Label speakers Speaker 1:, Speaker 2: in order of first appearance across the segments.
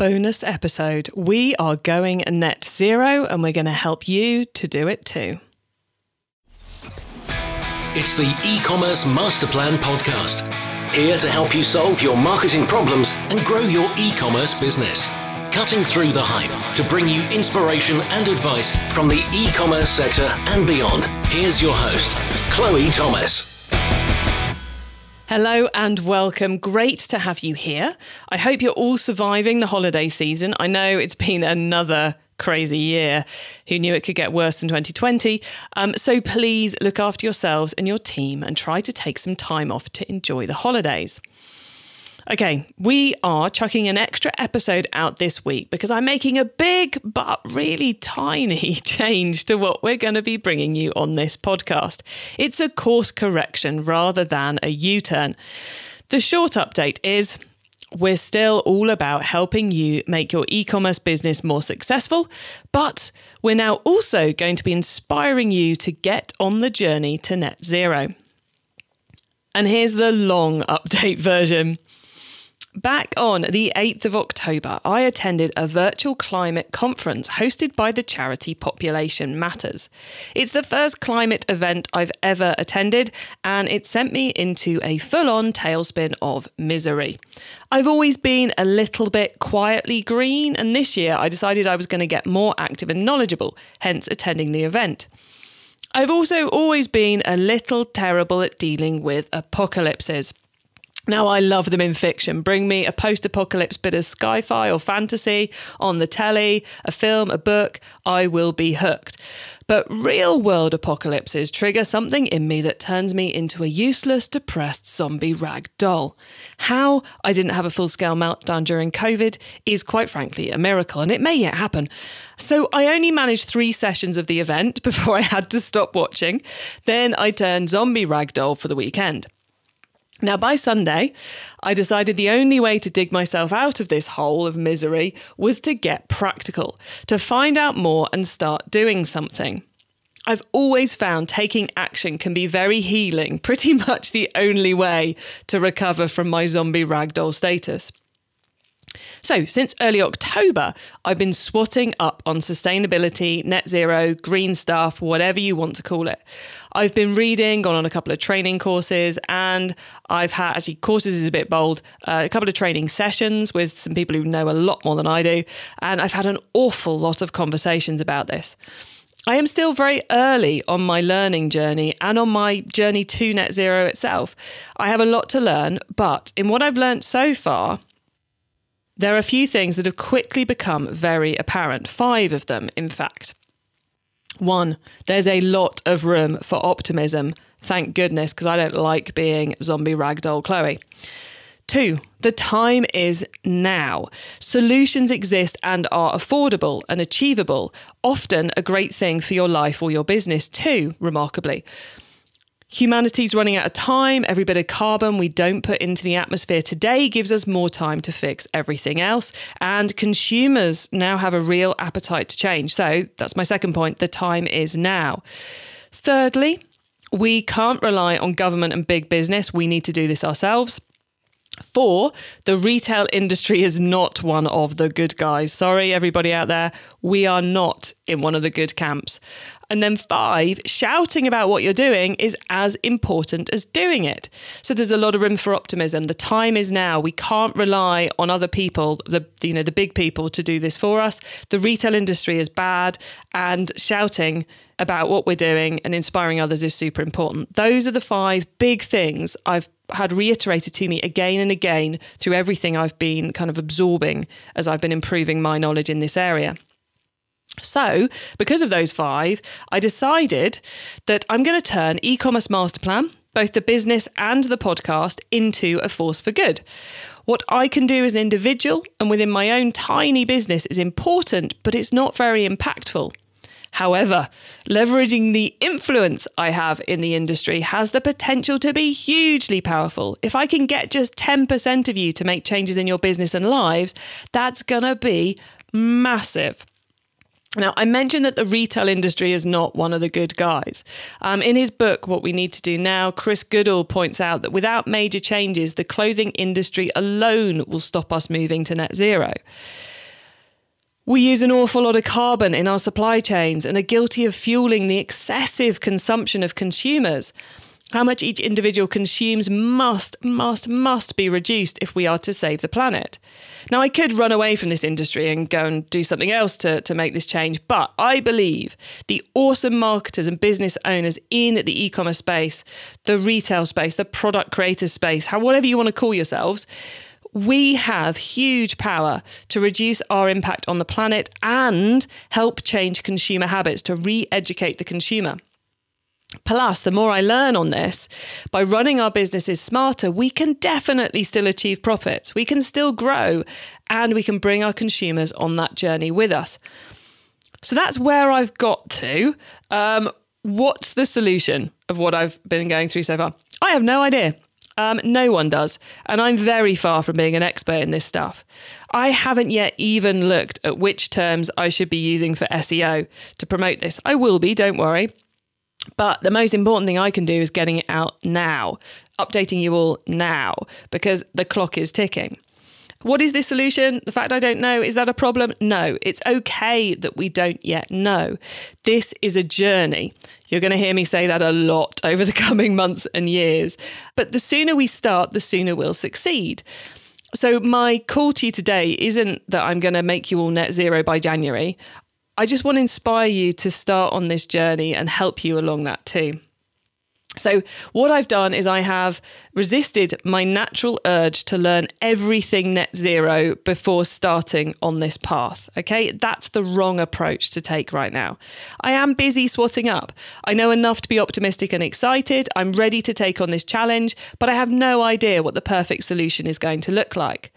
Speaker 1: bonus episode. We are going net zero and we're going to help you to do it too.
Speaker 2: It's the e commerce master plan podcast. Here to help you solve your marketing problems and grow your e commerce business. Cutting through the hype to bring you inspiration and advice from the e commerce sector and beyond. Here's your host, Chloe Thomas.
Speaker 1: Hello and welcome. Great to have you here. I hope you're all surviving the holiday season. I know it's been another crazy year. Who knew it could get worse than 2020? Um, so please look after yourselves and your team and try to take some time off to enjoy the holidays. Okay, we are chucking an extra episode out this week because I'm making a big but really tiny change to what we're going to be bringing you on this podcast. It's a course correction rather than a U turn. The short update is we're still all about helping you make your e commerce business more successful, but we're now also going to be inspiring you to get on the journey to net zero. And here's the long update version. Back on the 8th of October, I attended a virtual climate conference hosted by the charity Population Matters. It's the first climate event I've ever attended, and it sent me into a full on tailspin of misery. I've always been a little bit quietly green, and this year I decided I was going to get more active and knowledgeable, hence attending the event. I've also always been a little terrible at dealing with apocalypses. Now, I love them in fiction. Bring me a post apocalypse bit of sci fi or fantasy on the telly, a film, a book, I will be hooked. But real world apocalypses trigger something in me that turns me into a useless, depressed zombie rag doll. How I didn't have a full scale meltdown during COVID is quite frankly a miracle, and it may yet happen. So I only managed three sessions of the event before I had to stop watching. Then I turned zombie rag doll for the weekend. Now, by Sunday, I decided the only way to dig myself out of this hole of misery was to get practical, to find out more and start doing something. I've always found taking action can be very healing, pretty much the only way to recover from my zombie ragdoll status. So, since early October, I've been swatting up on sustainability, net zero, green stuff, whatever you want to call it. I've been reading, gone on a couple of training courses, and I've had actually, courses is a bit bold, uh, a couple of training sessions with some people who know a lot more than I do. And I've had an awful lot of conversations about this. I am still very early on my learning journey and on my journey to net zero itself. I have a lot to learn, but in what I've learned so far, there are a few things that have quickly become very apparent, five of them, in fact. One, there's a lot of room for optimism. Thank goodness, because I don't like being zombie ragdoll Chloe. Two, the time is now. Solutions exist and are affordable and achievable, often a great thing for your life or your business too, remarkably. Humanity's running out of time. Every bit of carbon we don't put into the atmosphere today gives us more time to fix everything else. And consumers now have a real appetite to change. So that's my second point. The time is now. Thirdly, we can't rely on government and big business. We need to do this ourselves. Four, the retail industry is not one of the good guys. Sorry, everybody out there. We are not in one of the good camps. And then five, shouting about what you're doing is as important as doing it. So there's a lot of room for optimism. The time is now. We can't rely on other people, the you know, the big people to do this for us. The retail industry is bad and shouting about what we're doing and inspiring others is super important. Those are the five big things I've had reiterated to me again and again through everything I've been kind of absorbing as I've been improving my knowledge in this area. So, because of those five, I decided that I'm going to turn e commerce master plan, both the business and the podcast, into a force for good. What I can do as an individual and within my own tiny business is important, but it's not very impactful. However, leveraging the influence I have in the industry has the potential to be hugely powerful. If I can get just 10% of you to make changes in your business and lives, that's going to be massive. Now, I mentioned that the retail industry is not one of the good guys. Um, in his book, What We Need to Do Now, Chris Goodall points out that without major changes, the clothing industry alone will stop us moving to net zero. We use an awful lot of carbon in our supply chains and are guilty of fueling the excessive consumption of consumers. How much each individual consumes must, must, must be reduced if we are to save the planet. Now, I could run away from this industry and go and do something else to, to make this change, but I believe the awesome marketers and business owners in the e commerce space, the retail space, the product creator space, how, whatever you want to call yourselves, we have huge power to reduce our impact on the planet and help change consumer habits to re educate the consumer. Plus, the more I learn on this, by running our businesses smarter, we can definitely still achieve profits. We can still grow and we can bring our consumers on that journey with us. So that's where I've got to. Um, what's the solution of what I've been going through so far? I have no idea. Um, no one does. And I'm very far from being an expert in this stuff. I haven't yet even looked at which terms I should be using for SEO to promote this. I will be, don't worry. But the most important thing I can do is getting it out now, updating you all now, because the clock is ticking. What is the solution? The fact I don't know, is that a problem? No, it's okay that we don't yet know. This is a journey. You're going to hear me say that a lot over the coming months and years. But the sooner we start, the sooner we'll succeed. So, my call to you today isn't that I'm going to make you all net zero by January. I just want to inspire you to start on this journey and help you along that too. So, what I've done is I have resisted my natural urge to learn everything net zero before starting on this path. Okay, that's the wrong approach to take right now. I am busy swatting up. I know enough to be optimistic and excited. I'm ready to take on this challenge, but I have no idea what the perfect solution is going to look like.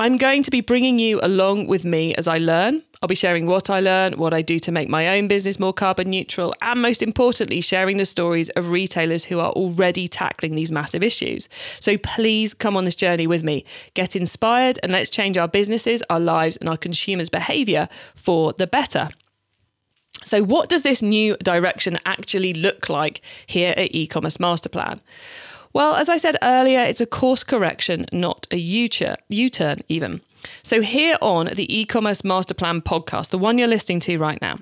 Speaker 1: I'm going to be bringing you along with me as I learn. I'll be sharing what I learn, what I do to make my own business more carbon neutral, and most importantly, sharing the stories of retailers who are already tackling these massive issues. So please come on this journey with me. Get inspired and let's change our businesses, our lives, and our consumers' behavior for the better. So, what does this new direction actually look like here at e commerce masterplan? Well, as I said earlier, it's a course correction, not a U turn, even. So, here on the e commerce master plan podcast, the one you're listening to right now,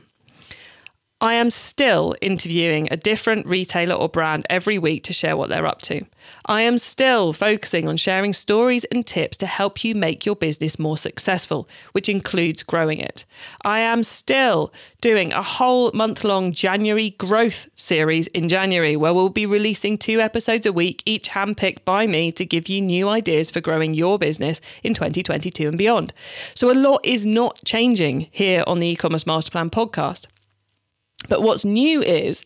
Speaker 1: I am still interviewing a different retailer or brand every week to share what they're up to. I am still focusing on sharing stories and tips to help you make your business more successful, which includes growing it. I am still doing a whole month long January growth series in January, where we'll be releasing two episodes a week, each handpicked by me to give you new ideas for growing your business in 2022 and beyond. So, a lot is not changing here on the e commerce master plan podcast. But what's new is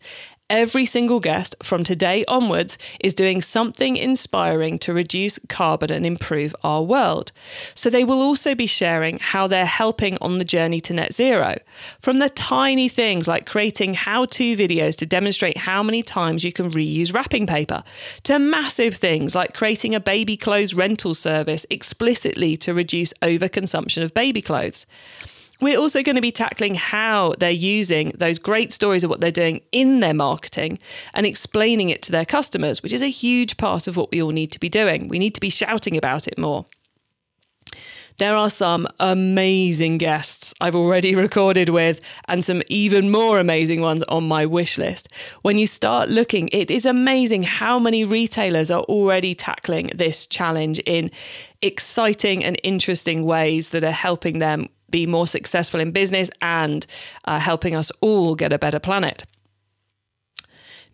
Speaker 1: every single guest from today onwards is doing something inspiring to reduce carbon and improve our world. So they will also be sharing how they're helping on the journey to net zero. From the tiny things like creating how to videos to demonstrate how many times you can reuse wrapping paper, to massive things like creating a baby clothes rental service explicitly to reduce overconsumption of baby clothes. We're also going to be tackling how they're using those great stories of what they're doing in their marketing and explaining it to their customers, which is a huge part of what we all need to be doing. We need to be shouting about it more. There are some amazing guests I've already recorded with, and some even more amazing ones on my wish list. When you start looking, it is amazing how many retailers are already tackling this challenge in exciting and interesting ways that are helping them be more successful in business and uh, helping us all get a better planet.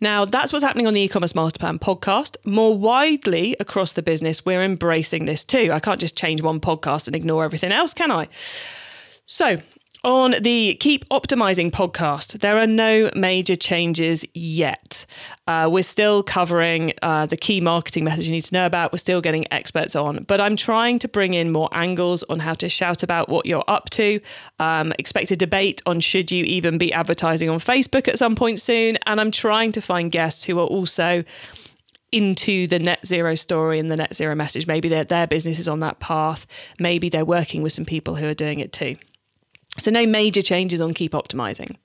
Speaker 1: Now, that's what's happening on the e-commerce master plan podcast. More widely across the business, we're embracing this too. I can't just change one podcast and ignore everything else, can I? So, on the Keep Optimizing podcast, there are no major changes yet. Uh, we're still covering uh, the key marketing methods you need to know about. We're still getting experts on, but I'm trying to bring in more angles on how to shout about what you're up to. Um, expect a debate on should you even be advertising on Facebook at some point soon. And I'm trying to find guests who are also into the net zero story and the net zero message. Maybe their, their business is on that path. Maybe they're working with some people who are doing it too. So, no major changes on Keep Optimizing.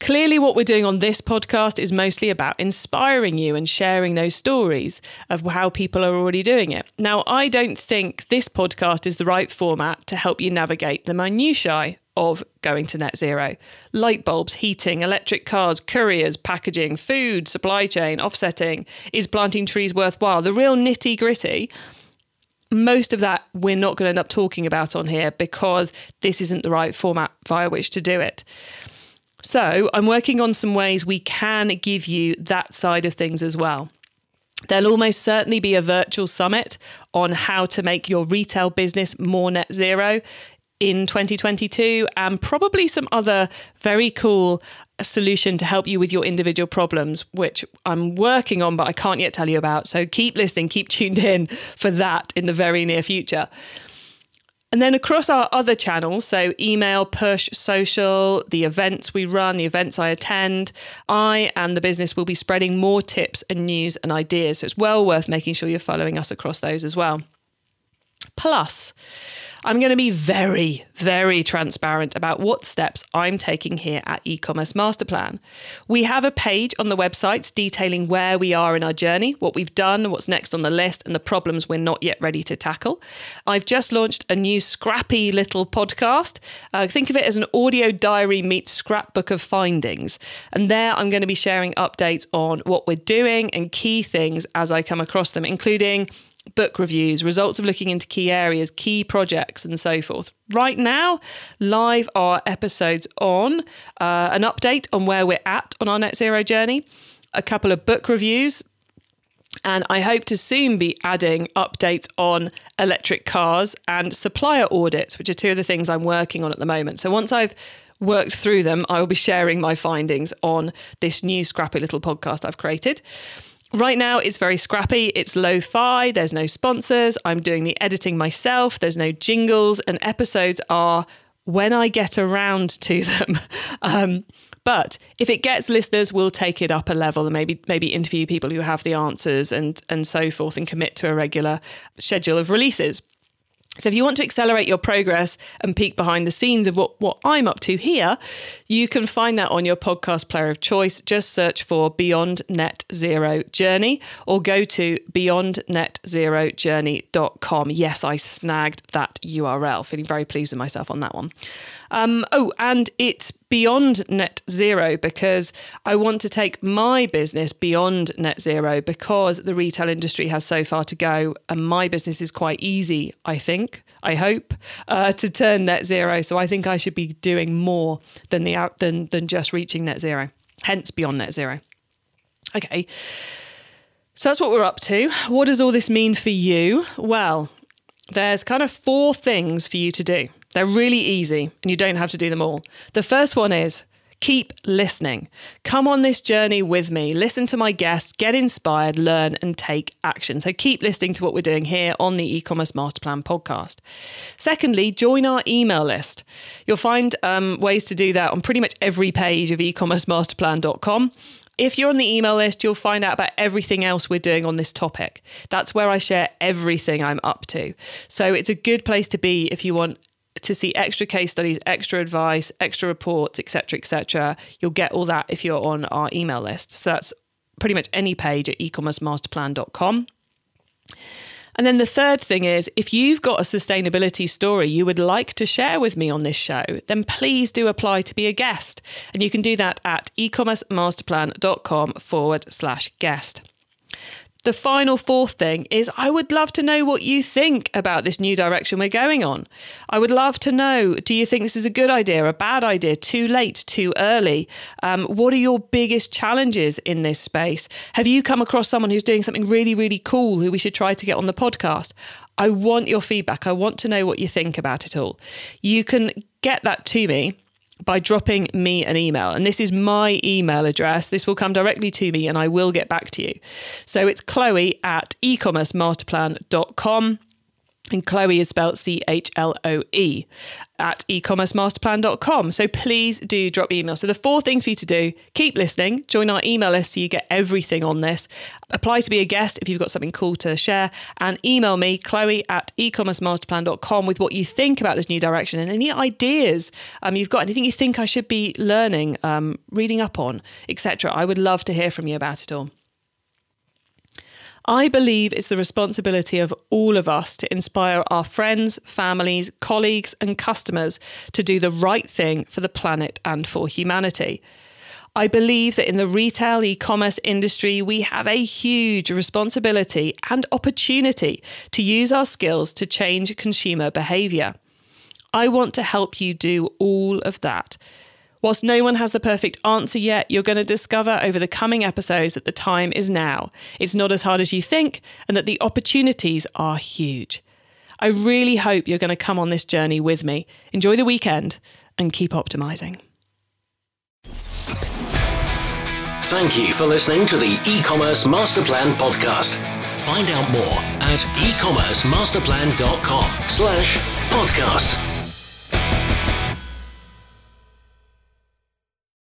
Speaker 1: Clearly, what we're doing on this podcast is mostly about inspiring you and sharing those stories of how people are already doing it. Now, I don't think this podcast is the right format to help you navigate the minutiae of going to net zero. Light bulbs, heating, electric cars, couriers, packaging, food, supply chain, offsetting. Is planting trees worthwhile? The real nitty gritty most of that we're not going to end up talking about on here because this isn't the right format via which to do it. So I'm working on some ways we can give you that side of things as well. There'll almost certainly be a virtual summit on how to make your retail business more net zero in 2022 and probably some other very cool solution to help you with your individual problems which I'm working on but I can't yet tell you about so keep listening keep tuned in for that in the very near future and then across our other channels, so email, push, social, the events we run, the events I attend, I and the business will be spreading more tips and news and ideas. So it's well worth making sure you're following us across those as well. Plus, I'm going to be very, very transparent about what steps I'm taking here at e-commerce master plan. We have a page on the website detailing where we are in our journey, what we've done, what's next on the list, and the problems we're not yet ready to tackle. I've just launched a new scrappy little podcast. Uh, think of it as an audio diary meets scrapbook of findings. And there I'm going to be sharing updates on what we're doing and key things as I come across them, including book reviews, results of looking into key areas, key projects, and so forth. Right now, live are episodes on uh, an update on where we're at on our net zero journey, a couple of book reviews, and I hope to soon be adding updates on electric cars and supplier audits, which are two of the things I'm working on at the moment. So once I've worked through them, I will be sharing my findings on this new scrappy little podcast I've created. Right now, it's very scrappy. It's lo fi. There's no sponsors. I'm doing the editing myself. There's no jingles. And episodes are when I get around to them. um, but if it gets listeners, we'll take it up a level and maybe maybe interview people who have the answers and and so forth and commit to a regular schedule of releases. So if you want to accelerate your progress and peek behind the scenes of what, what I'm up to here, you can find that on your podcast player of choice. Just search for Beyond Net Zero Journey or go to beyondnetzerojourney.com. Yes, I snagged that URL. Feeling very pleased with myself on that one. Um, oh, and it's beyond net zero because I want to take my business beyond net zero because the retail industry has so far to go. And my business is quite easy, I think, I hope, uh, to turn net zero. So I think I should be doing more than the out than than just reaching net zero. Hence beyond net zero. Okay. So that's what we're up to. What does all this mean for you? Well, there's kind of four things for you to do. They're really easy and you don't have to do them all. The first one is keep listening. Come on this journey with me. Listen to my guests, get inspired, learn, and take action. So keep listening to what we're doing here on the e commerce master plan podcast. Secondly, join our email list. You'll find um, ways to do that on pretty much every page of ecommercemasterplan.com. If you're on the email list, you'll find out about everything else we're doing on this topic. That's where I share everything I'm up to. So it's a good place to be if you want to see extra case studies, extra advice, extra reports, etc., etc. You'll get all that if you're on our email list. So that's pretty much any page at ecommercemasterplan.com. And then the third thing is if you've got a sustainability story you would like to share with me on this show, then please do apply to be a guest. And you can do that at ecommercemasterplan.com forward slash guest the final fourth thing is I would love to know what you think about this new direction we're going on. I would love to know do you think this is a good idea, a bad idea, too late, too early? Um, what are your biggest challenges in this space? Have you come across someone who's doing something really, really cool who we should try to get on the podcast? I want your feedback. I want to know what you think about it all. You can get that to me by dropping me an email. And this is my email address. This will come directly to me and I will get back to you. So it's chloe at ecommercemasterplan.com. And Chloe is spelled C H L O E at ecommercemasterplan.com. So please do drop email. So the four things for you to do keep listening, join our email list so you get everything on this, apply to be a guest if you've got something cool to share, and email me, Chloe at ecommercemasterplan.com, with what you think about this new direction and any ideas um, you've got, anything you think I should be learning, um, reading up on, etc. I would love to hear from you about it all. I believe it's the responsibility of all of us to inspire our friends, families, colleagues, and customers to do the right thing for the planet and for humanity. I believe that in the retail e commerce industry, we have a huge responsibility and opportunity to use our skills to change consumer behaviour. I want to help you do all of that. Whilst no one has the perfect answer yet, you're going to discover over the coming episodes that the time is now. It's not as hard as you think, and that the opportunities are huge. I really hope you're going to come on this journey with me. Enjoy the weekend and keep optimizing.
Speaker 2: Thank you for listening to the e-commerce master plan podcast. Find out more at ecommercemasterplan.com slash podcast.